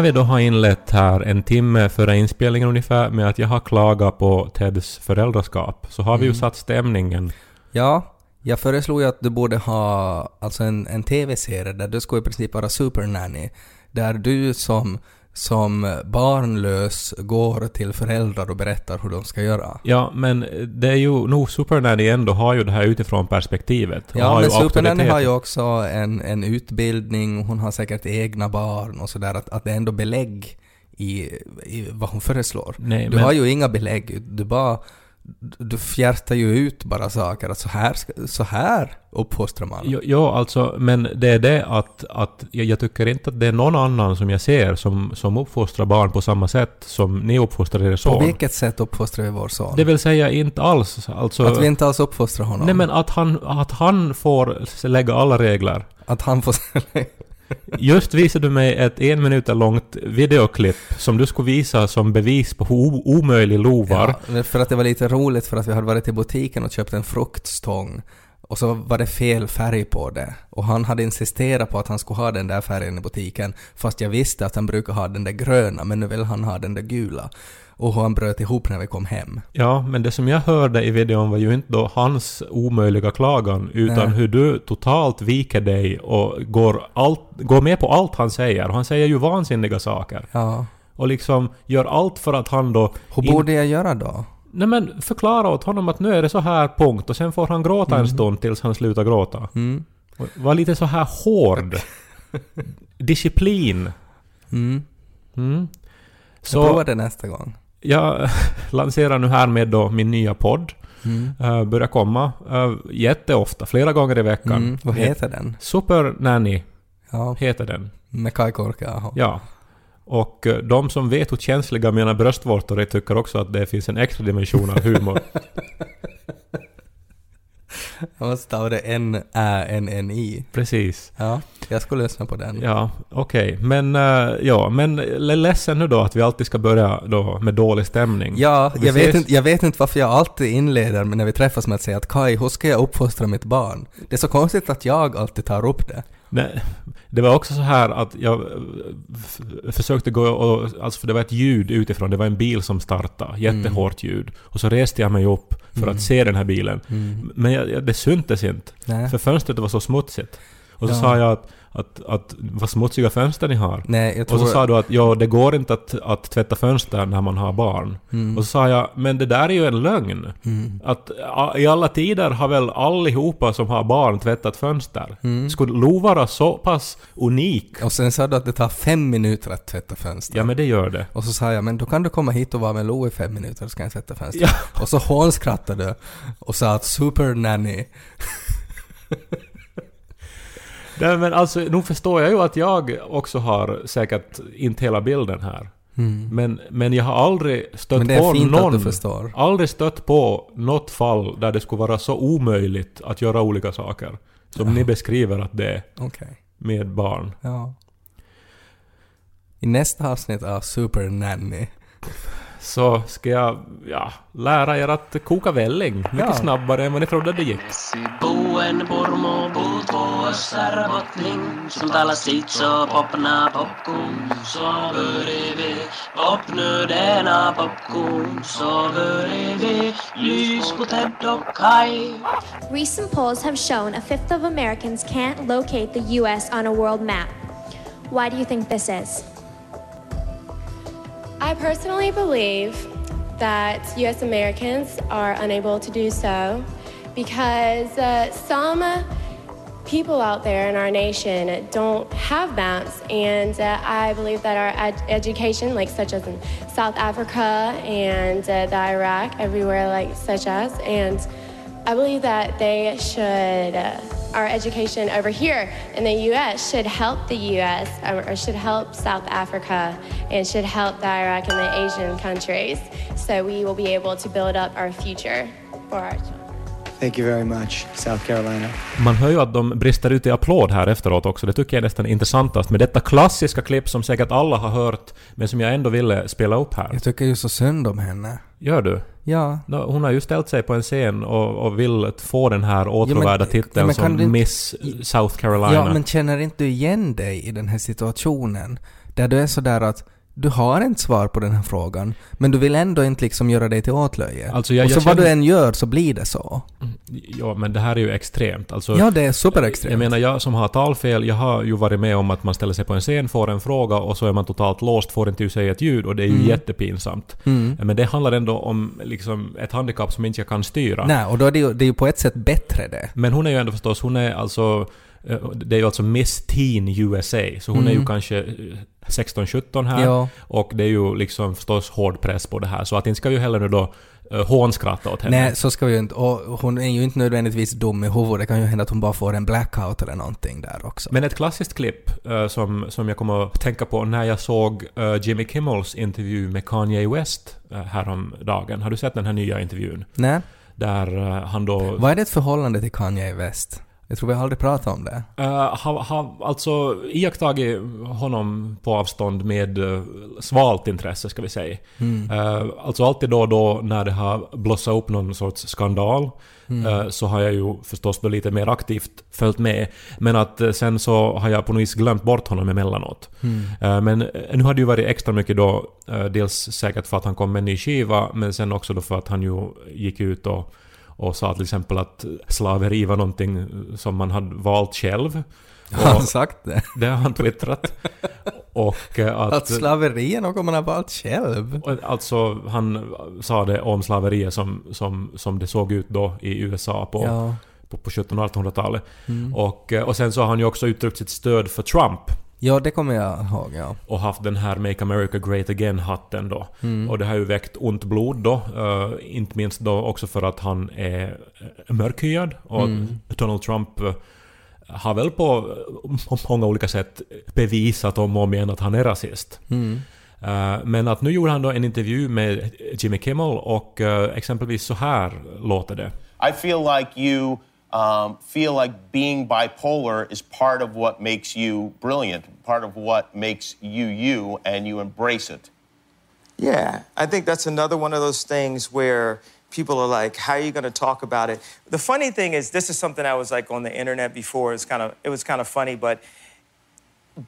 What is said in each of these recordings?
när vi då har inlett här en timme före inspelningen ungefär med att jag har klagat på Teds föräldraskap, så har vi ju Mm. satt stämningen. Ja, jag föreslog ju att du borde ha alltså en, en TV-serie där du skulle i princip vara supernanny. Där du som, som barnlös går till föräldrar och berättar hur de ska göra. Ja, men det är ju nog Supernanny ändå har ju det här utifrån perspektivet. och Ja, men supernanny har ju också en, en utbildning, hon har säkert egna barn och sådär, att, att det är ändå belägg i, i vad hon föreslår. Nej, Du men, har ju inga belägg, du bara du fjärtar ju ut bara saker, att så här, så här uppfostrar man. Jo, jo, alltså, men det är det att, att jag, jag tycker inte att det är någon annan som jag ser som, som uppfostrar barn på samma sätt som ni uppfostrar er På son. vilket sätt uppfostrar vi vår son? Det vill säga inte alls. Alltså, att vi inte alls uppfostrar honom? nej men att han, att han får lägga alla regler. Att han får... Just visade du mig ett en minut långt videoklipp som du skulle visa som bevis på hur omöjlig Lo var. ja, för att det var lite roligt för att vi hade varit i butiken och köpt en fruktstång och så var det fel färg på det. Och han hade insisterat på att han skulle ha den där färgen i butiken fast jag visste att han brukar ha den där gröna men nu vill han ha den där gula. Och hur han bröt ihop när vi kom hem. Ja, men det som jag hörde i videon var ju inte då hans omöjliga klagan, utan Nej. hur du totalt viker dig och går, allt, går med på allt han säger. Och han säger ju vansinniga saker. Ja. Och liksom gör allt för att han då... Hur in- borde jag göra då? Nej men förklara åt honom att nu är det så här, punkt. Och sen får han gråta en stund tills han slutar gråta. Mm. Var lite så här hård. Disciplin. Mm. Mm. Jag Så provar det nästa gång. Jag lanserar nu härmed då min nya podd. Mm. Uh, börjar komma uh, jätteofta, flera gånger i veckan. Mm. Vad heter den? Super Nanny Ja, heter den. med Kai Korkeaho. Ja. Och eh, de som vet hur känsliga mina bröstvårtor är tycker också att det finns en extra dimension av humor. Jag måste stava det N-Ä-N-N-I. Precis. Ja, jag skulle lyssna på den. Ja, okej. Men, eh, ja, men ledsen nu då att vi alltid ska börja då med dålig stämning. Ja, Vi jag vet, inte, jag vet inte varför jag alltid inleder när vi träffas med att säga att Kai, hur ska jag uppfostra mitt barn? Det är så konstigt att jag alltid tar upp det. Nej, det var också så här att jag eh, försökte gå och... Alltså för det var ett ljud utifrån, det var en bil som startade. Jättehårt ljud. Och så reste jag mig upp för Mm. att se den här bilen. Mm. Men jag, jag, det syntes inte. Nej. För fönstret var så smutsigt. Och så Ja. sa jag att, att, att vad smutsiga fönster ni har. Nej, jag Och tror... så sa du att ja, det går inte att, att tvätta fönster när man har barn. Mm. Och så sa jag, men det där är ju en lögn. Mm. Att a, i alla tider har väl allihopa som har barn tvättat fönster. Mm. Skulle Lo vara så pass unik? Och sen sa du att det tar fem minuter att tvätta fönster. Ja men det gör det. Och så sa jag, men då kan du komma hit och vara med Lo i fem minuter så kan jag tvätta fönster. Ja. Och så hånskrattade du och sa att super nanny. Nej men alltså, nu förstår jag ju att jag också har säkert inte hela bilden här. Mm. Men, men jag har aldrig stött på någon... Aldrig stött på något fall där det skulle vara så omöjligt att göra olika saker. Som Ja. ni beskriver att det är Okej. med barn. Ja. I nästa avsnitt av Super Nanny. Så ska jag, ja, lära er att koka välling. Mycket Ja. snabbare än vad ni trodde det gick. Recent polls have shown a fifth of Americans can't locate the U.S. on a world map. Why do you think this is? I personally believe that US Americans are unable to do so because uh, some people out there in our nation don't have maps, and uh, I believe that our ed- education, like such as in South Africa and uh, the Iraq, everywhere like such as, and I believe that they should, uh, our education over here in the U.S. should help the U.S. or, or should help South Africa and should help the Iraq and the Asian countries, so we will be able to build up our future for our children. Thank you very much, South Carolina. Man hör ju att de brister ut i applåd här efteråt också. Det tycker jag är nästan intressantast med detta klassiska klipp som säkert alla har hört, men som jag ändå ville spela upp här. Jag tycker ju så synd om henne. Gör du? Ja. Hon har ju ställt sig på en scen och, och vill få den här åtråvärda ja, titeln kan som inte- Miss South Carolina. Ja, men känner inte du igen dig i den här situationen? där du är sådär att du har inte svar på den här frågan, men du vill ändå inte liksom göra dig till åtlöje. Alltså, jag- och så jag vad du känner- än gör så blir det så. Ja, men det här är ju extremt. Alltså, Ja, det är superextremt. Jag menar, jag som har talfel, jag har ju varit med om att man ställer sig på en scen, får en fråga och så är man totalt låst, får inte säga ett ljud och det är ju Mm. jättepinsamt. Men det handlar ändå om liksom, ett handikapp som inte jag kan styra. Nej, och då är det ju, det är ju på ett sätt bättre det. Men hon är ju ändå förstås, hon är alltså... eh, Det är ju alltså Miss Teen USA, så hon är ju kanske eh, 16-17 här. Ja. Och det är ju liksom förstås hård press på det här. Så att inte ska ju heller nu då uh, hånskratta åt henne. Nej, så ska vi ju inte. Och hon är ju inte nödvändigtvis dum i huvudet. Det kan ju hända att hon bara får en blackout eller någonting där också. Men ett klassiskt klipp eh, som, som jag kommer att tänka på när jag såg eh, Jimmy Kimmels intervju med Kanye West uh, häromdagen. Har du sett den här nya intervjun? Nej. Där eh, han då... Vad är det förhållande till Kanye West? Jag tror vi har aldrig pratat om det. Uh, har, har alltså iakttagit honom på avstånd med uh, svalt intresse, ska vi säga. Uh, alltså alltid då och då när det har blossat upp någon sorts skandal uh, så har jag ju förstås då lite mer aktivt följt med. Men att sen så har jag på något vis glömt bort honom emellanåt. Uh, men nu har det ju varit extra mycket då, dels säkert för att han kom med en ny skiva, men sen också då för att han ju gick ut och och sa till exempel att slaveri var någonting som man hade valt själv. Har han Och sagt det? det har han twittrat. Och eh, att... Att slaveri är något man har valt själv? och Alltså, han sa det om slaveriet som, som, som det såg ut då i USA på, Ja. på, på 1700-1800-talet. Och, eh, och sen så har han ju också uttryckt sitt stöd för Trump. Ja, det kommer jag ihåg, ja. och haft den här Make America Great Again-hatten då. Mm. Och det har ju väckt ont blod då. eh, inte minst då också för att han är uh, mörkhyad. Och Mm. Donald Trump eh, har väl på uh, många olika sätt bevisat om och om igen att han är rasist. Mm. Eh, men att nu gjorde han då en intervju med Jimmy Kimmel och eh, exempelvis så här låter det. I feel like you um, feel like being bipolar is part of what makes you brilliant, part of what makes you you, and you embrace it. Yeah, I think that's another one of those things where people are like, "How are you going to talk about it?" The funny thing is, this is something I was like on the internet before. It's kind of it was kind of funny, but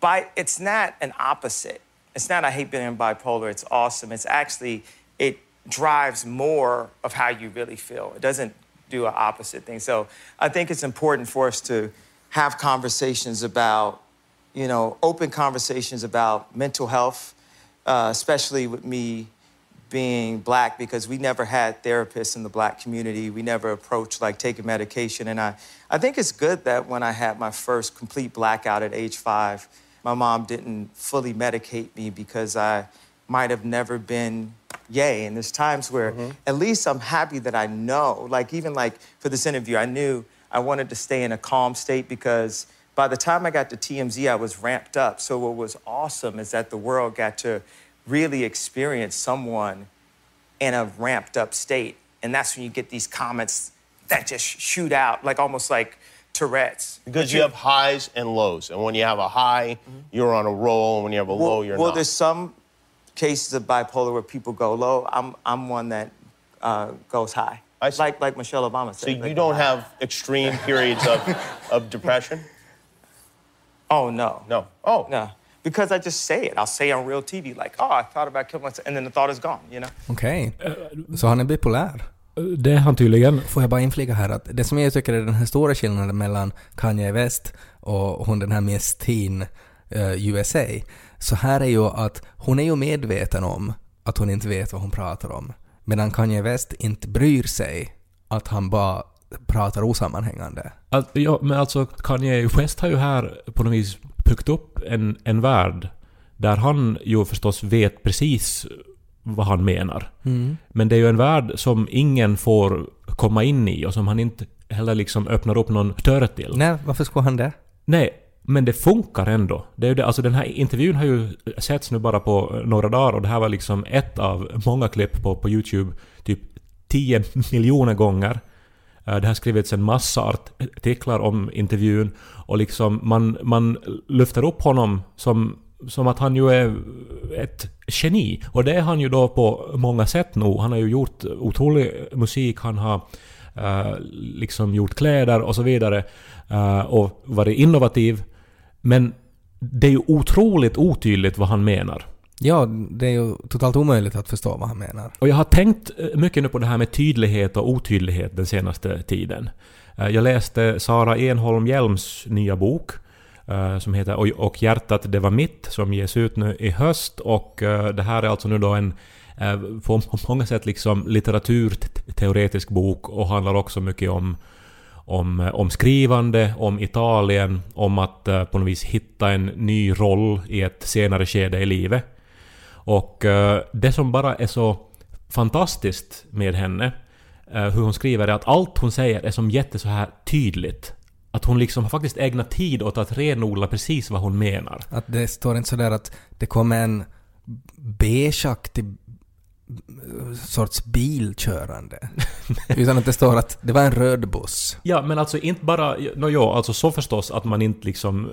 by it's not an opposite. It's not I hate being bipolar. It's awesome. It's actually it drives more of how you really feel. It doesn't do an opposite thing. So I think it's important for us to have conversations about, you know, open conversations about mental health, uh, especially with me being black because we never had therapists in the black community. We never approached like taking medication. And I, I think it's good that when I had my first complete blackout at age five, my mom didn't fully medicate me because I might have never been yay. And there's times where mm-hmm. at least I'm happy that I know. Like even like for this interview, I knew I wanted to stay in a calm state because by the time I got to TMZ, I was ramped up. So what was awesome is that the world got to really experience someone in a ramped up state. And that's when you get these comments that just shoot out, like almost like Tourette's. Because you have highs and lows. And when you have a high, mm-hmm. you're on a roll. And when you have a well, low, you're well not. Well, there's some cases of bipolar where people go low. I'm, I'm one that uh, goes high. I see. Like, like Michelle Obama said. so you like, don't high. have extreme periods of, of depression? Oh, no. No. Oh. No. Because I just say it. I'll say on real TV, like, oh, I thought about killing myself. And then the thought is gone, you know? Okej. Så han är bipolär? Det är han tydligen. Får jag bara inflika här att det som jag tycker är den här stora skillnaden mellan Kanye West och hon den här Miss Teen eh, USA, så här är ju att hon är ju medveten om att hon inte vet vad hon pratar om. Medan Kanye West inte bryr sig att han bara pratar osammanhängande. Att, ja, men alltså Kanye West har ju här på något vis byggt upp en, en värld där han ju förstås vet precis vad han menar. Men det är ju en värld som ingen får komma in i och som han inte heller liksom öppnar upp någon dörr till. Nej, varför skulle han det? Nej, men det funkar ändå. Det är ju det, alltså den här intervjun har ju setts nu bara på några dagar och det här var liksom ett av många klipp på, på YouTube, typ 10 miljoner gånger. Eh, det har skrivits en massa artiklar om intervjun och liksom man, man lyfter upp honom som, som att han ju är ett geni. Och det är han ju då på många sätt nog. Han har ju gjort otrolig musik, han har eh, liksom gjort kläder och så vidare eh, och varit innovativ. Men det är ju otroligt otydligt vad han menar. Ja, det är ju totalt omöjligt att förstå vad han menar. Och jag har tänkt eh, mycket nu på det här med tydlighet och otydlighet den senaste tiden. Eh, Jag läste Sara Enholm Hjelms nya bok eh, som heter "Och- Och hjärtat det var mitt som ges ut nu i höst och det här är alltså nu då en på många sätt liksom litteraturteoretisk bok och handlar också mycket om om, eh, om skrivande, om Italien, om att eh, på något vis hitta en ny roll i ett senare skede i livet. Och eh, det som bara är så fantastiskt med henne, hur hon skriver, är att allt hon säger är som jätte så här tydligt. Att hon liksom har faktiskt ägnat tid åt att renodla precis vad hon menar. Att det står inte sådär att det kommer en beigeaktig sorts bilkörande. Utan att det står att det var en röd buss. Ja, men alltså inte bara... No, ja, alltså så förstås att man inte liksom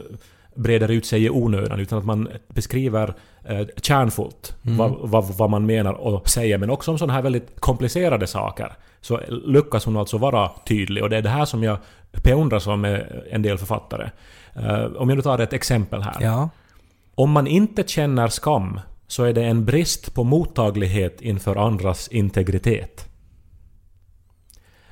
breder ut sig i onödan, utan att man beskriver eh, kärnfullt vad, vad, vad man menar och säger, men också om sådana här väldigt komplicerade saker. Så lyckas hon alltså vara tydlig, och det är det här som jag beundrar som med en del författare. Eh, om jag nu tar ett exempel här. Ja. Om man inte känner skam så är det en brist på mottaglighet inför andras integritet.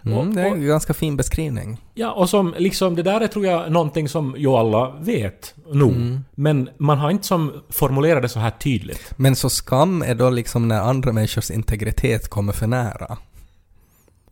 Mm, det är en ganska fin beskrivning. Ja, och som liksom, det där är tror jag någonting som ju alla vet nog. Mm. Men man har inte som formulerat det så här tydligt. Men så skam är då liksom när andra människors integritet kommer för nära.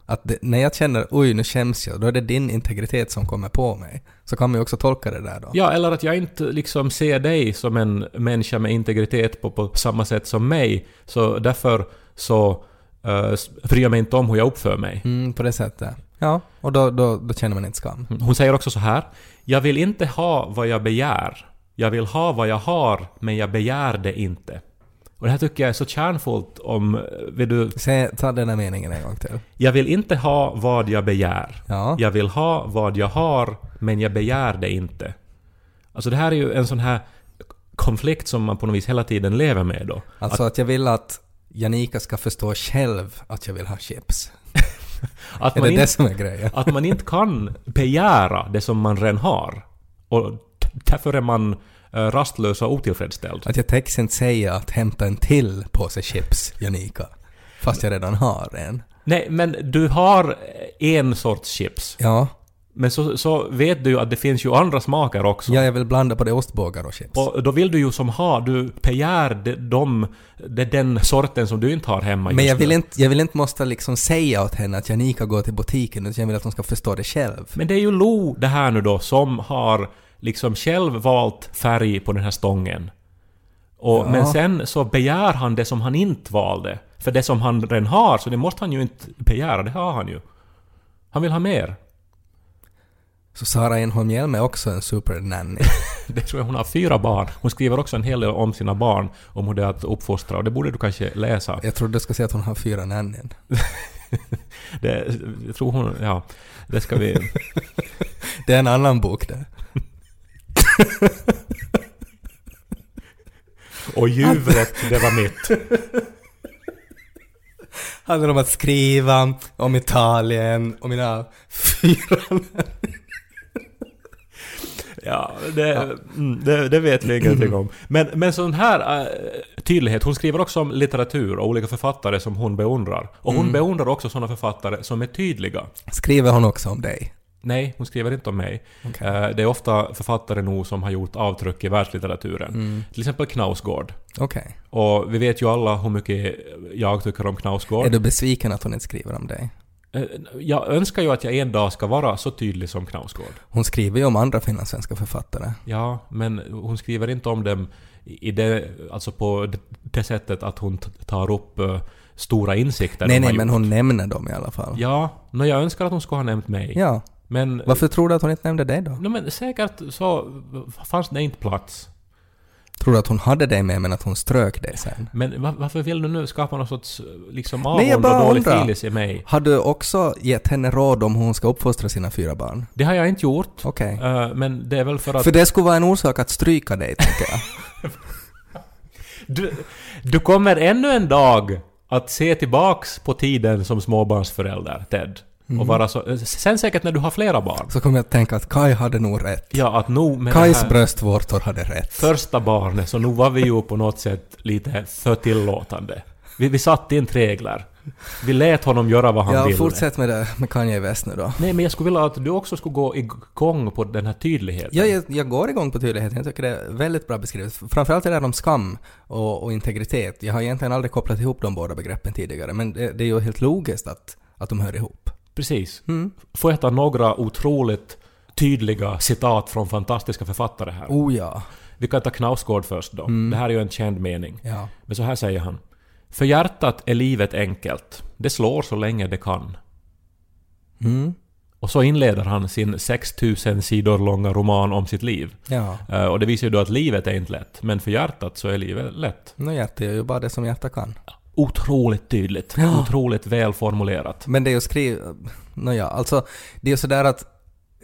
Att det, när jag känner oj nu skäms jag, då är det din integritet som kommer på mig. Så kan man ju också tolka det där då. Ja, eller att jag inte liksom ser dig som en människa med integritet på, på samma sätt som mig. Så därför så uh, bryr jag mig inte om hur jag uppför mig. Mm, på det sättet. Ja, och då, då, då känner man inte skam. Hon säger också så här. Jag vill inte ha vad jag begär. Jag vill ha vad jag har, men jag begär det inte. Och det här tycker jag är så kärnfullt om... Vill du... Säg, ta den här meningen en gång till. Jag vill inte ha vad jag begär. Ja. Jag vill ha vad jag har, men jag begär det inte. Alltså det här är ju en sån här konflikt som man på något vis hela tiden lever med då. Alltså att, jag vill att Janika ska förstå själv att jag vill ha chips. Att Är man, inte, som är grejen? att man inte kan begära det som man redan har. Och därför är man eh, rastlös och otillfredsställd. Att jag täcks inte säga att hämta en till påse chips, Janika. Fast jag redan har en. Nej, men du har en sorts chips. Ja, Men så, så vet du ju att det finns ju andra smaker också. ja jag vill blanda både ostbågar och chips. Och då vill du ju som ha, du begär de, de, de, den sorten som du inte har hemma Men jag vill, nu. inte, jag vill inte måste liksom säga åt henne att Janika går till butiken, utan jag vill att hon ska förstå det själv. Men det är ju Lo det här nu då som har liksom själv valt färg på den här stången. Och, Ja. Men sen så begär han det som han inte valde. För det som han redan har, så det måste han ju inte begära, det har han ju. Han vill ha mer. Så Sara Enholm Hjelm är också en supernanny. Det tror jag hon har fyra barn. Hon skriver också en hel del om sina barn, om hur det är att uppfostra, och det borde du kanske läsa. Jag trodde du skulle säga att hon har fyra nannyn. Det, jag tror hon, ja, det ska vi... Det är en annan bok det. Och djuret, det var mitt. Handlar om att skriva, om Italien, om mina fyra. Ja, det, mm, det, det vet vi ingenting om. Men, men sån här äh, tydlighet, hon skriver också om litteratur och olika författare som hon beundrar. Och hon beundrar också såna författare som är tydliga. Skriver hon också om dig? Nej, hon skriver inte om mig. Okej. Eh, Det är ofta författare nog som har gjort avtryck i världslitteraturen. Till exempel Knausgård. Okej. Och vi vet ju alla hur mycket jag tycker om Knausgård. Är du besviken att hon inte skriver om dig? Eh, Jag önskar ju att jag en dag ska vara så tydlig som Knausgård. Hon skriver ju om andra finlandssvenska författare. Ja, men hon skriver inte om dem i det, alltså på det- sättet att hon tar upp eh, stora insikter nej, nej, men hon nämner dem i alla fall. Ja, no, jag önskar att hon skulle ha nämnt mig. Ja. Men... Varför tror du att hon inte nämnde dig då? No, men säkert så fanns det inte plats. Tror du att hon hade dig med men att hon strök dig sen? Men va- varför vill du nu skapa någon sorts liksom Nej, jag avund och dålig filis i mig? Har du också gett henne råd om hur hon ska uppfostra sina fyra barn? Det har jag inte gjort. Okej. Eh, men det är väl för att... För det skulle vara en orsak att stryka dig, tänker jag. Du, du kommer ännu en dag att se tillbaks på tiden som småbarnsförälder, Ted. Och vara så, sen säkert när du har flera barn. Så kommer jag att tänka att Kai hade nog rätt. Ja, att nog med Kais här bröstvårtor hade rätt. första barnet så nog var vi ju på något sätt lite för tillåtande. Vi, vi satte inte regler. Vi lät honom göra vad han Ja, ville. fortsätt med det med Kanye West nu då. Nej, men jag skulle vilja att du också skulle gå igång på den här tydligheten. Ja, jag, jag går igång på tydligheten. Jag tycker det är väldigt bra beskrivet. Framförallt det där om skam och, och integritet. Jag har egentligen aldrig kopplat ihop de båda begreppen tidigare, men det, det är ju helt logiskt att, att de hör ihop. Precis. Mm. Får jag ta några otroligt tydliga citat från fantastiska författare här? Oh ja. Vi kan ta Knausgård först då. Det här är ju en känd mening. Ja. Men så här säger han. För hjärtat är livet enkelt. Det slår så länge det kan. Mm. Och så inleder han sin 6000 sidor långa roman om sitt liv. Ja. Eh, Och det visar ju då att livet är inte lätt. Men för hjärtat så är livet lätt. Nå, hjärtat är ju bara det som hjärtat kan. Otroligt tydligt. Ja. Otroligt välformulerat. Men det är ju skriv... Nåja, alltså det är ju sådär att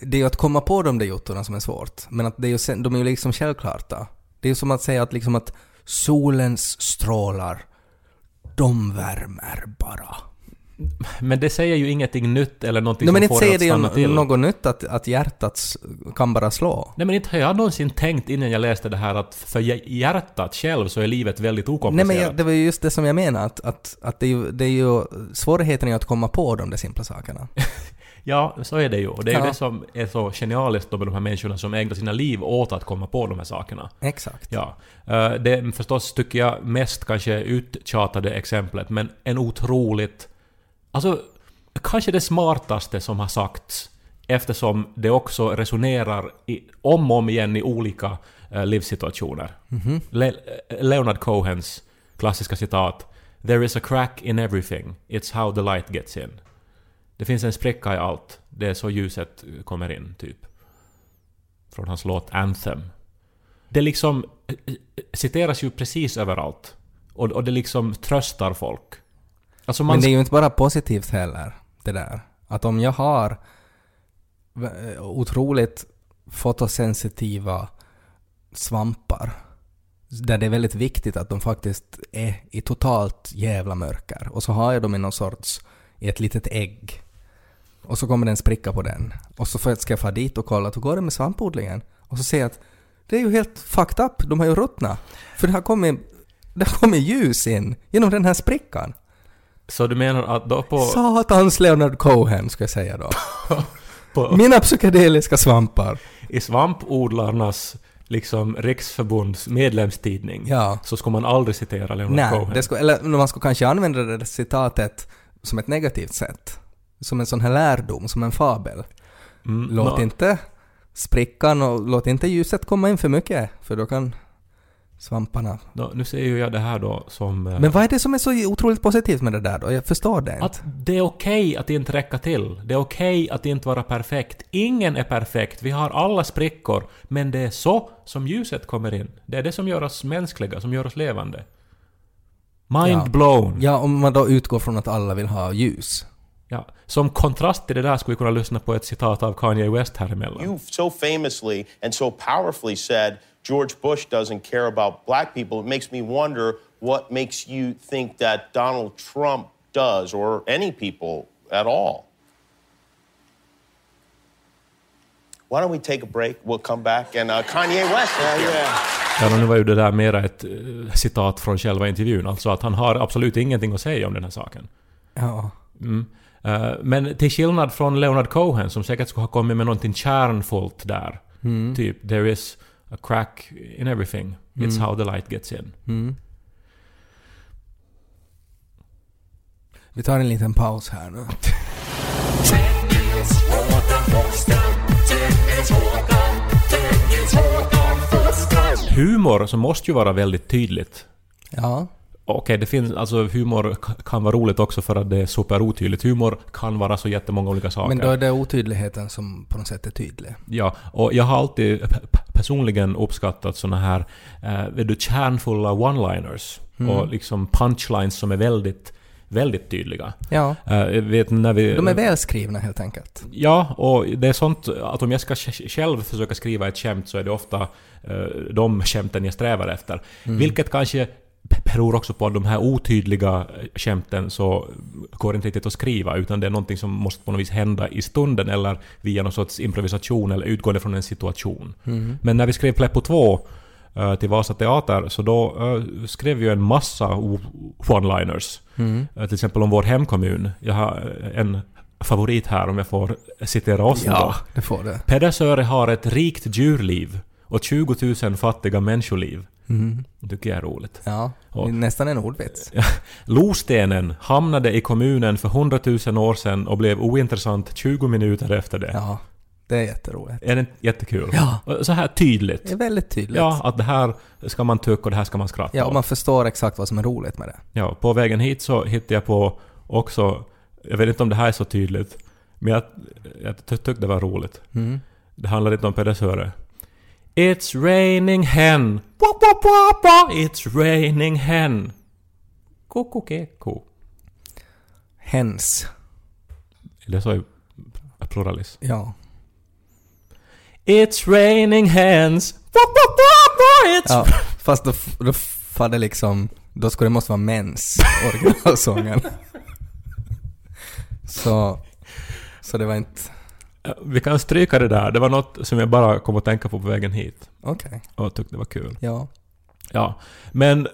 det är ju att komma på de där jottorna som är svårt. Men att det är ju, de är ju liksom självklara. Det är ju som att säga att liksom att solens strålar, de värmer bara. Men det säger ju ingenting nytt eller någonting Nej, men som inte får säger det att det stanna ju till. något nytt att, att hjärtat kan bara slå. Nej men inte har jag någonsin tänkt innan jag läste det här att för hj- hjärtat själv så är livet väldigt Nej okomplicerat. men jag, det var ju just det som jag menade, att, att, att det, är ju, det är ju svårigheten är ju att komma på de där simpla sakerna. Ja, så är det ju. Och det är ju Ja. det som är så genialiskt då med de här människorna som ägnar sina liv åt att komma på de här sakerna. Exakt. Ja. Eh, Det förstås, tycker jag, mest kanske uttjatade exemplet, men en otroligt... Alltså, kanske det smartaste som har sagts, eftersom det också resonerar i, om och om igen i olika eh, livssituationer. Le- Leonard Cohens klassiska citat “There is a crack in everything, it's how the light gets in”. Det finns en spricka i allt, det är så ljuset kommer in, typ. Från hans låt Anthem. Det liksom eh, eh, citeras ju precis överallt. Och, och det liksom tröstar folk. Alltså man... Men det är ju inte bara positivt heller, det där. Att om jag har v- otroligt fotosensitiva svampar, där det är väldigt viktigt att de faktiskt är i totalt jävla mörker, och så har jag dem i någon sorts, i ett litet ägg, och så kommer det en spricka på den, och så ska jag fara dit och kolla, hur går det med svampodlingen? Och så ser jag att det är ju helt fucked up, de har ju ruttnat. För det har kommit, det har kommit ljus in genom den här sprickan. Så du menar att då på... Satans Leonard Cohen, ska jag säga då. på Mina psykedeliska svampar. I svampodlarnas liksom riksförbunds medlemstidning Ja. så ska man aldrig citera Leonard Nej, Cohen. det ska, eller man ska kanske använda det där citatet som ett negativt sätt. Som en sån här lärdom, som en fabel. Mm, Låt nå- inte sprickan och låt inte ljuset komma in för mycket, för då kan svamparna... nå, nu ser ju jag det här då som... eh, Men vad är det som är så otroligt positivt med det där då? Jag förstår det inte. Att det är okej att inte räcka till. Det är okej att inte vara perfekt. Ingen är perfekt. Vi har alla sprickor. Men det är så som ljuset kommer in. Det är det som gör oss mänskliga, som gör oss levande. Mind Ja. blown. Ja, om man då utgår från att alla vill ha ljus. Ja. Som kontrast till det där skulle vi kunna lyssna på ett citat av Kanye West här emellan. You so famously and so powerfully said George Bush doesn't care about black people. It makes me wonder what makes you think that Donald Trump does, or any people at all. Why don't we take a break? We'll come back and uh, Kanye West. is here. Ja, nu var ju det där mera ett eh, citat från själva intervjun. Alltså att han har absolut ingenting att säga om den här saken. Ja. Mm. Eh, men till skillnad från Leonard Cohen som säkert skulle ha kommit med någonting kärnfullt där. Typ “There is a crack in everything. It's how the light gets in”. Mm. Vi tar en liten paus här nu. Humor så måste ju vara väldigt tydligt. Ja. Okej, det finns... Alltså humor kan vara roligt också för att det är superotydligt. Humor kan vara så jättemånga olika saker. Men då är det otydligheten som på något sätt är tydlig. Ja, och jag har alltid personligen uppskattat såna här eh, du, kärnfulla one-liners. Mm. Och liksom punchlines som är väldigt, väldigt tydliga. Ja. Jag vet när vi... De är välskrivna helt enkelt. Ja, och det är sånt att om jag ska själv försöka skriva ett skämt så är det ofta eh, de skämten jag strävar efter. Mm. Vilket kanske beror också på att de här otydliga eh, skämten så går inte riktigt att skriva utan det är någonting som måste på något vis hända i stunden eller via någon sorts improvisation eller utgående från en situation. Men när vi skrev Pleppo 2 eh, till Vasa Teater så då eh, skrev vi ju en massa one-liners. Eh, Till exempel om vår hemkommun. Jag har en favorit här om jag får citera oss då. Ja, det får det. Pedersöre har ett rikt djurliv och 20 000 fattiga människoliv. Mm. Det tycker jag är roligt. Ja, Och- nästan en ordvits. Lostenen hamnade i kommunen för 100 000 år sedan och blev ointressant 20 minuter efter det. Ja, det är jätteroligt. Är det jättekul? Ja. Så här tydligt. Det är väldigt tydligt. Ja, att det här ska man tycka och det här ska man skratta Ja, och man förstår exakt vad som är roligt med det. Ja, på vägen hit så hittade jag på också, jag vet inte om det här är så tydligt, men jag, jag ty- tyckte det var roligt. Mm. Det handlar inte om Pedersöre. It's raining hen. Wop, wop, wop, wop. It's raining hen. Koko keko. Hens. Det så i pluralis? Ja. It's raining hens. Wop, wop, wop, wop. It's... ja. Fast då, då det liksom... Då skulle det måste vara mens, originalsången. så... Så det var inte... Vi kan stryka det där. Det var något som jag bara kom att tänka på på vägen hit. Okej. Och tyckte det var kul. Ja. Ja, men...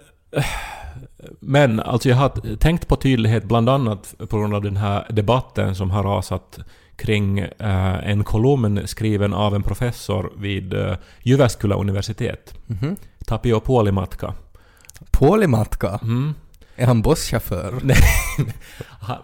Men alltså jag har tänkt på tydlighet bland annat på grund av den här debatten som har rasat kring eh, en kolumn skriven av en professor vid eh, Jyväskylä universitet. Mhm. Tapio Puolimatka. Puolimatka? Mm. Är han busschaufför? Nej,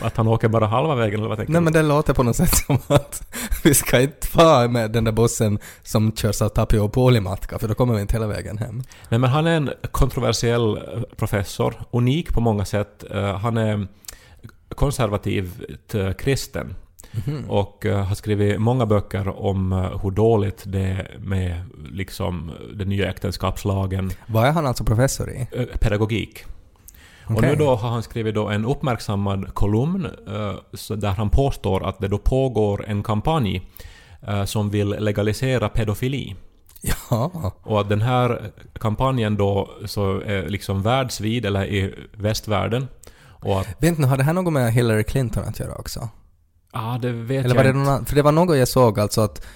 att han åker bara halva vägen eller vad tänker Nej du? men det låter på något sätt som att vi ska inte vara med den där bussen som körs av Tapio Puolimatka för då kommer vi inte hela vägen hem. Nej, men han är en kontroversiell eh, professor, unik på många sätt. Eh, Han är konservativt eh, kristen och eh, har skrivit många böcker om eh, hur dåligt det är med liksom den nya äktenskapslagen, Vad är han alltså professor i? eh, pedagogik. Och Okej. nu då har han skrivit då en uppmärksammad kolumn så där han påstår att det då pågår en kampanj eh, som vill legalisera pedofili. Ja. Och att den här kampanjen då så är liksom världsvid, eller i västvärlden. Och att... Vet inte, har det här något med Hillary Clinton att göra också? Ja, det vet Eller jag var det inte. någon? För det var något jag såg alltså att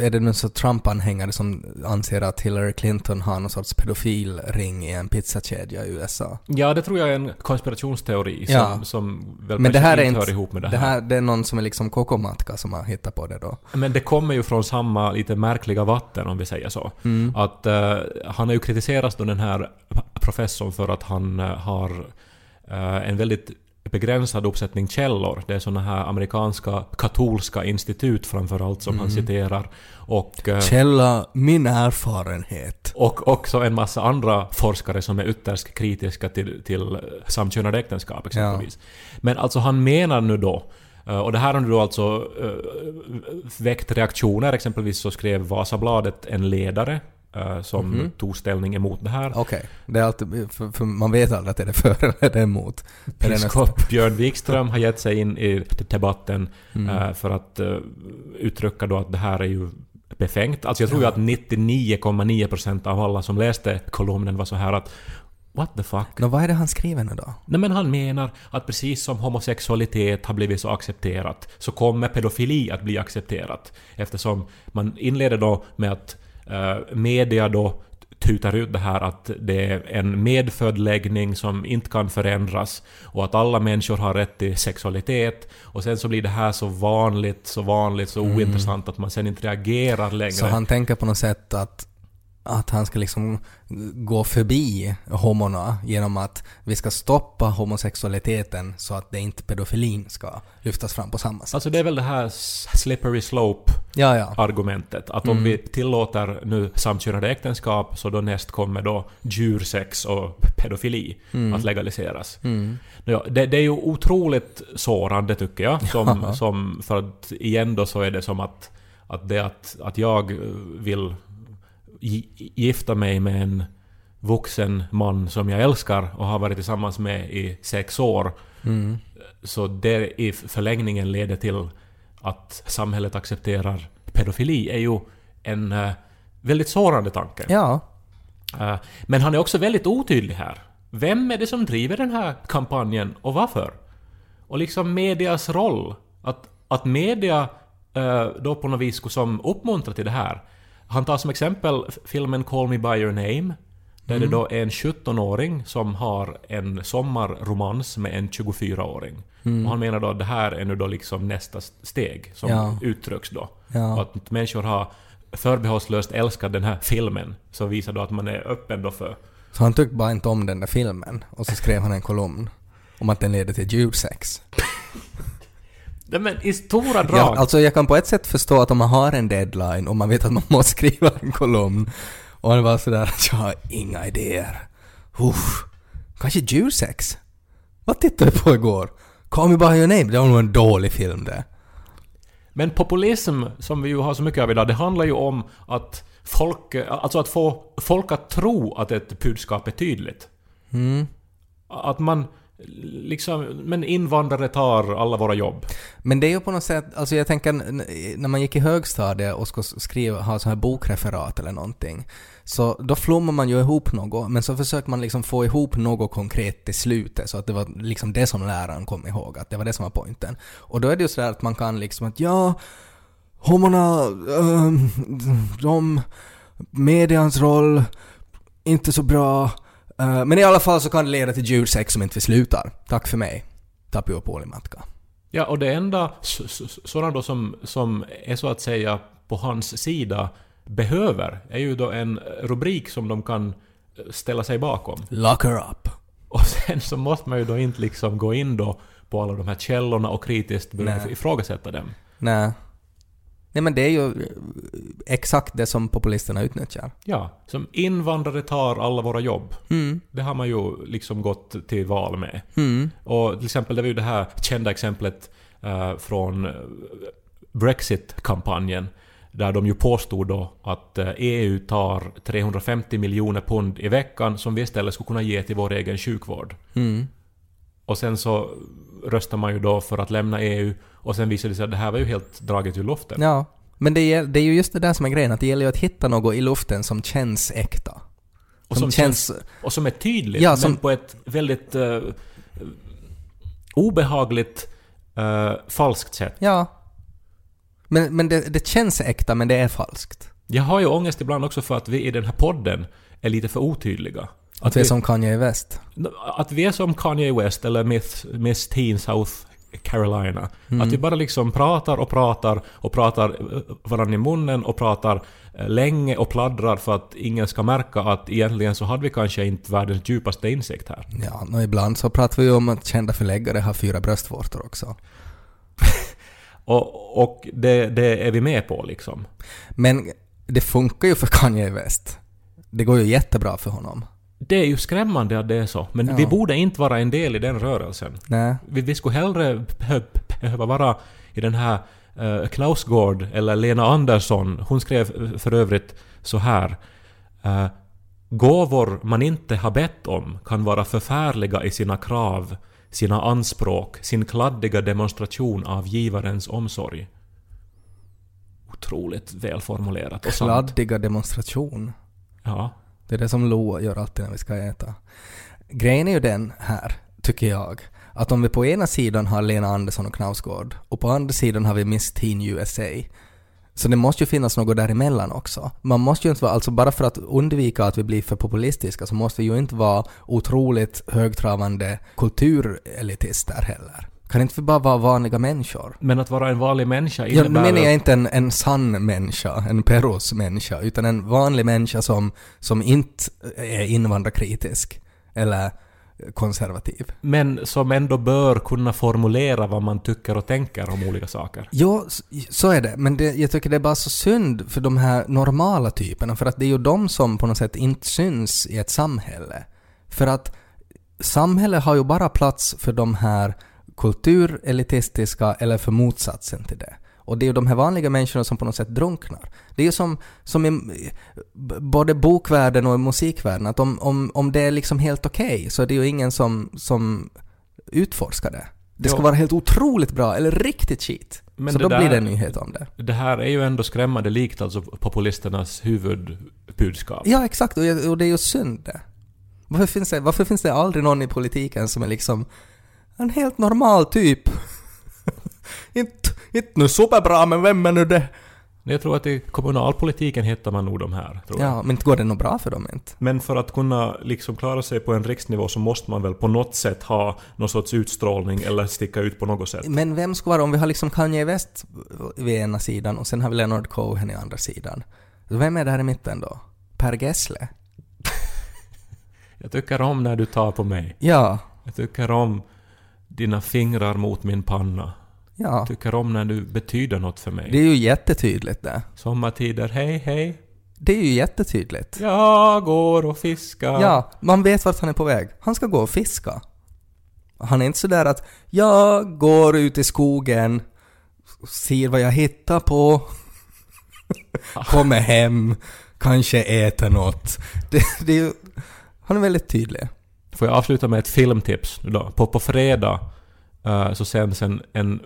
är det någon så Trump-anhängare som anser att Hillary Clinton har någon sorts pedofilring i en pizzakedja i USA? Ja, det tror jag är en konspirationsteori som, Ja. som väl Men det här är inte hör ihop med det det här. här. Det är någon som är liksom kokomatka som har hittat på det då. Men det kommer ju från samma lite märkliga vatten om vi säger så. Mm. Att eh, han har ju kritiserats då den här professorn för att han eh, har eh, en väldigt begränsad uppsättning källor. Det är såna här amerikanska katolska institut framförallt som han Mm. citerar. Och, eh, Källa min erfarenhet. och också en massa andra forskare som är ytterst kritiska till, till samkönade äktenskap exempelvis. Men alltså han menar nu då eh, och det här har nu då alltså eh, väckt reaktioner. Exempelvis så skrev Vasabladet en ledare eh, som Mhm. tog ställning emot det här. Okej, det är alltid, för, för man vet aldrig att det är för eller det är emot. Biskop Björn Wikström har gett sig in i debatten Mm. eh, för att uh, uttrycka då att det här är ju befängt. Alltså jag tror ju att 99,9% av alla som läste kolumnen var så här att What the fuck? Nå, vad är det han skriver nu då? Nej men han menar att precis som homosexualitet har blivit så accepterat så kommer pedofili att bli accepterat. Eftersom man inleder då med att eh, media då tutar ut det här att det är en medfödd läggning som inte kan förändras och att alla människor har rätt till sexualitet och sen så blir det här så vanligt, så vanligt, så ointressant att man sen inte reagerar längre. Så han tänker på något sätt att, att han ska liksom gå förbi homorna genom att vi ska stoppa homosexualiteten så att det inte pedofilin ska lyftas fram på samma sätt. Alltså det är väl det här slippery slope Ja, ja. Att om vi tillåter nu samkönade äktenskap så då näst kommer då djursex och pedofili att legaliseras. Ja, det, det är ju otroligt sårande tycker jag. Som, som, för att igen då så är det som att, att det att, att jag vill gifta mig med en vuxen man som jag älskar och har varit tillsammans med i sex år. Mm. Så det i förlängningen leder till att samhället accepterar pedofili är ju en eh, väldigt sårande tanke. Ja. Eh, Men han är också väldigt otydlig här. Vem är det som driver den här kampanjen och varför? Och liksom medias roll. Att, att media eh, då på något vis skulle som uppmuntra till det här. Han tar som exempel filmen Call Me By Your Name. Där det då är en 17-åring som har en sommarromans med en 24-åring. Och han menar då att det här är nu då liksom nästa steg som Ja. uttrycks då. Ja. Och att människor har förbehållslöst älskat den här filmen. Så visar då att man är öppen då för... Så han tyckte bara inte om den där filmen och så skrev han en kolumn om att den leder till djursex. Nej, men i stora drag. Ja, alltså jag kan på ett sätt förstå att om man har en deadline och man vet att man måste skriva en kolumn och han var sådär att jag har inga idéer. Uff. Kanske djursex? Vad tittade du på igår? Call me by your name, det var nog en dålig film det. Men populism, som vi ju har så mycket av idag, det handlar ju om att folk... Alltså att få folk att tro att ett budskap är tydligt. Att man liksom... Men invandrare tar alla våra jobb. Men det är ju på något sätt, alltså jag tänker när man gick i högstadiet och skulle skriva, ha så här bokreferat eller någonting, så då flummar man ju ihop något, men så försöker man liksom få ihop något konkret till slutet, så att det var liksom det som läraren kom ihåg, att det var det som var poängen. Och då är det ju sådär att man kan liksom att ja, homorna, äh, ehm, de, medians roll, inte så bra, eh, men i alla fall så kan det leda till djursex som inte slutar. Tack för mig. Tapio Puolimatka. Ja, och det enda sådana då som, som är så att säga på hans sida behöver är ju då en rubrik som de kan ställa sig bakom. Lock her up. Och sen så måste man ju då inte liksom gå in då på alla de här källorna och kritiskt börja ifrågasätta dem. Nej. Nej men det är ju eh, exakt det som populisterna utnyttjar. Ja, som invandrare tar alla våra jobb. Det har man ju liksom gått till val med. Och till exempel, det var ju det här kända exemplet eh, från eh, Brexit-kampanjen. Där de ju påstod då att EU tar 350 miljoner pund i veckan som vi istället skulle kunna ge till vår egen sjukvård. Och sen så röstar man ju då för att lämna EU och sen visade det sig att det här var ju helt draget ur luften. Ja. Men det är, det är ju just det där som är grejen, att det gäller ju att hitta något i luften som känns äkta. Och som, känns, och som är tydligt, Ja, som- men på ett väldigt eh, obehagligt eh, falskt sätt. Ja. Men, men det, det känns äkta, men det är falskt. Jag har ju ångest ibland också för att vi i den här podden är lite för otydliga. Att det är som Kanye West. att vi är som Kanye West eller Miss, Miss Teen South Carolina. Mm. Att vi bara liksom pratar och pratar och pratar eh, varandra i munnen och pratar eh, länge och pladdrar för att ingen ska märka att egentligen så hade vi kanske inte världens djupaste insikt här. Ja, och ibland så pratar vi om att kända förläggare har fyra bröstvårtor också. Och, och det, det är vi med på liksom. Men det funkar ju för Kanye West. Det går ju jättebra för honom. Det är ju skrämmande att det är så, men Ja. vi borde inte vara en del i den rörelsen. Nej. Vi, vi skulle hellre behö- behöva vara i den här uh, Knausgård eller Lena Andersson. Hon skrev för övrigt så här. eh, Gåvor man inte har bett om kan vara förfärliga i sina krav, sina anspråk, sin kladdiga demonstration av givarens omsorg. Otroligt välformulerat och sant. Kladdiga demonstration. Ja. Det är det som Lo gör alltid när vi ska äta. Grejen är ju den här, tycker jag, att om vi på ena sidan har Lena Andersson och Knausgård och på andra sidan har vi Miss Teen USA. Så det måste ju finnas något däremellan också. Man måste ju inte vara, alltså bara för att undvika att vi blir för populistiska så måste vi ju inte vara otroligt högtravande kulturelitister heller. Kan inte vi bara vara vanliga människor? Men att vara en vanlig människa Ja, nu innebär... menar jag inte en, en sann människa, en Perros människa, utan en vanlig människa som, som inte är invandrarkritisk eller konservativ. Men som ändå bör kunna formulera vad man tycker och tänker om olika saker. Ja, så är det. Men det, jag tycker det är bara så synd för de här normala typerna, för att det är ju de som på något sätt inte syns i ett samhälle. För att samhället har ju bara plats för de här kulturelitistiska eller för motsatsen till det. Och det är ju de här vanliga människorna som på något sätt drunknar. Det är ju som, som i både bokvärlden och musikvärlden, att om, om, om det är liksom helt okej så är det ju ingen som, som utforskar det. Det ska Ja. vara helt otroligt bra, eller riktigt skit. Men så då där- blir det en nyhet om det. Det här är ju ändå skrämmande likt alltså populisternas huvudbudskap. Ja, exakt. Och, och det är ju synd det. Varför finns det, varför finns det aldrig någon i politiken som är liksom en helt normal typ? inte, inte nu superbra, men vem är nu det? Jag tror att i kommunalpolitiken hittar man nog de här. Tror jag. Ja, men inte går det nog bra för dem inte. Men för att kunna liksom klara sig på en riksnivå så måste man väl på något sätt ha någon sorts utstrålning eller sticka ut på något sätt. Men vem ska vara, om vi har liksom Kanye West vid ena sidan och sen har vi Leonard Cohen i andra sidan. Vem är där i mitten då? Per Gessle? Jag tycker om när du tar på mig. Ja, Jag tycker om dina fingrar mot min panna. ja. Tycker om när du betyder något för mig. Det är ju jättetydligt det. Sommartider, hej hej. Det är ju jättetydligt. Jag går och fiskar. Ja, man vet vart han är på väg. Han ska gå och fiska. Han är inte sådär att jag går ut i skogen, ser vad jag hittar på, kommer hem, kanske äter något. Det, det är ju, han är väldigt tydlig. Får jag avsluta med ett filmtips då? På, på fredag eh, så sänds en, en,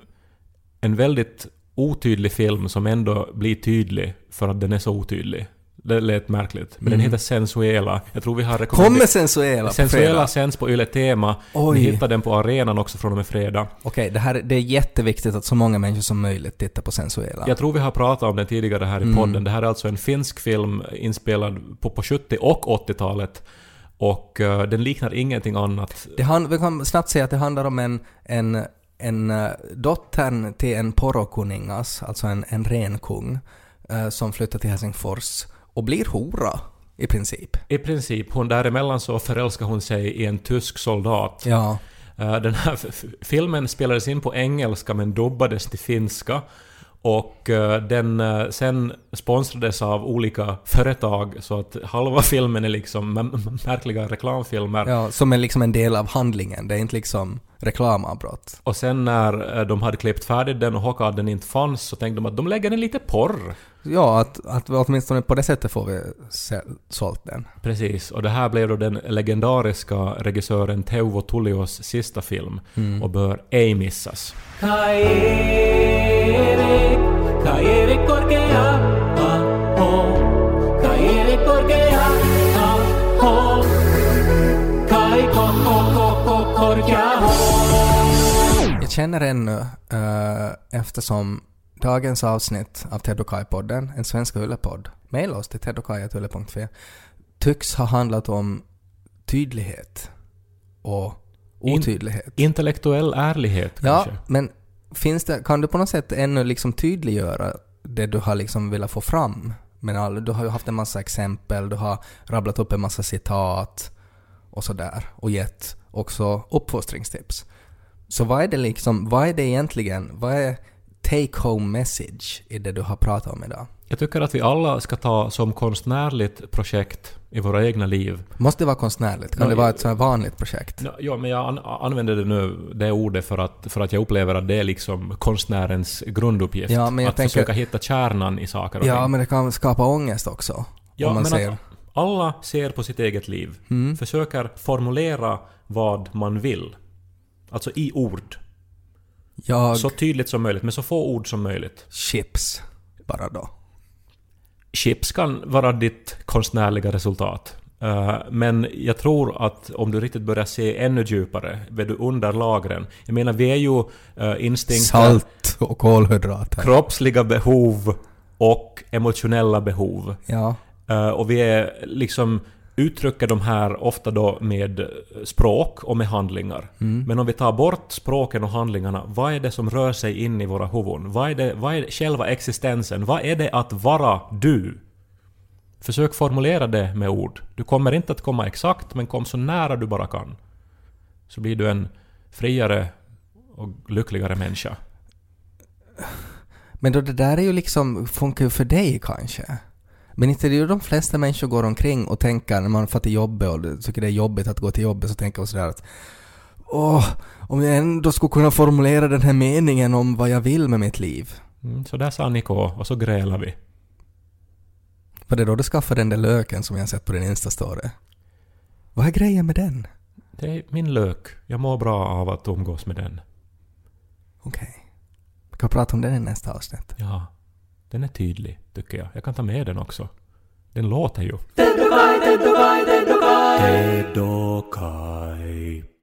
en väldigt otydlig film som ändå blir tydlig för att den är så otydlig. Det lät märkligt. Men den heter Sensuela. Jag tror vi har rekommenderat... Kommer Sensuela på Sensuela fredag? sänds på Yle Tema. Oj. Ni hittar den på arenan också från och med fredag. Okej, det, här, det är jätteviktigt att så många människor som möjligt tittar på Sensuela. Jag tror vi har pratat om den tidigare här i Mm. podden. Det här är alltså en finsk film inspelad på, på 70 och 80-talet. Och eh, den liknar ingenting annat. Det hand, vi kan snabbt säga att det handlar om en, en, en uh, dottern till en porokuningas, alltså en, en renkung, eh, som flyttar till Helsingfors och blir hora i princip. I princip, hon däremellan så förälskar hon sig i en tysk soldat. Ja. Den här filmen spelades in på engelska men dubbades till finska. Och eh, den eh, sen sponsrades av olika företag så att halva filmen är liksom märkliga reklamfilmer. ja, som är liksom en del av handlingen, det är inte liksom reklamavbrott. Och sen när eh, de hade klippt färdigt den och Hockad den inte fanns så tänkte de att de lägger den lite porr. Ja, att, att åtminstone på det sättet får vi sålt den. Precis, och det här blev då den legendariska regissören Teuvo Tullios sista film och bör ej missas. Kaerik, Kaerik korkea, aho. Kaerik korkea, aho. Kai ko ko ko ko korkea, ho. Jag känner ännu, eh, eftersom dagens avsnitt av Ted och Kai-podden, en svenska Yle-podd, mejla oss till tedokai.yle.fi, tycks ha handlat om tydlighet och In- otydlighet. Intellektuell ärlighet ja, kanske? men finns det, kan du på något sätt ännu liksom tydliggöra det du har liksom velat få fram? Men all, du har ju haft en massa exempel, du har rabblat upp en massa citat och sådär och gett också uppfostringstips. Så vad är det liksom, vad är det egentligen, vad är take home message i det du har pratat om idag? Jag tycker att vi alla ska ta som konstnärligt projekt i våra egna liv. Måste det vara konstnärligt? Kan Ja, det vara ett så här vanligt projekt? Ja, Ja, men jag an använder det nu, det ordet, för att, för att jag upplever att det är liksom konstnärens grunduppgift. Ja, men jag att tänker- försöka hitta kärnan i saker och Ja, ting. men det kan skapa ångest också. Ja, om man men säger... att alla ser på sitt eget liv. Mm. Försöker formulera vad man vill. Alltså i ord. Jag... Så tydligt som möjligt, med så få ord som möjligt. Chips. Bara då. Chips kan vara ditt konstnärliga resultat. Eh, men jag tror att om du riktigt börjar se ännu djupare, vet du, under lagren. Jag menar, vi är ju uh, instinkter, Salt och kolhydrater. kroppsliga behov och emotionella behov. Ja. Eh, och vi är liksom uttrycker de här ofta då med språk och med handlingar. Men om vi tar bort språken och handlingarna, vad är det som rör sig in i våra huvuden? Vad är, det, vad är själva existensen? Vad är det att vara du? Försök formulera det med ord. Du kommer inte att komma exakt, men kom så nära du bara kan. Så blir du en friare och lyckligare människa. Men då det där är ju liksom, funkar ju för dig kanske. Men inte det är ju de flesta människor går omkring och tänker när man får till jobbet och tycker det är jobbigt att gå till jobbet så tänker man sådär att Åh, om jag ändå skulle kunna formulera den här meningen om vad jag vill med mitt liv. Mm, så där sa Niko, och så grälar vi. Var det då du skaffade den där löken som jag sett på din Insta-story? Vad är grejen med den? Det är min lök. Jag mår bra av att umgås med den. prata om den i nästa avsnitt. Ja. Den är tydlig, tycker jag. Jag kan ta med den också. Den låter ju. Ted och Kai, Ted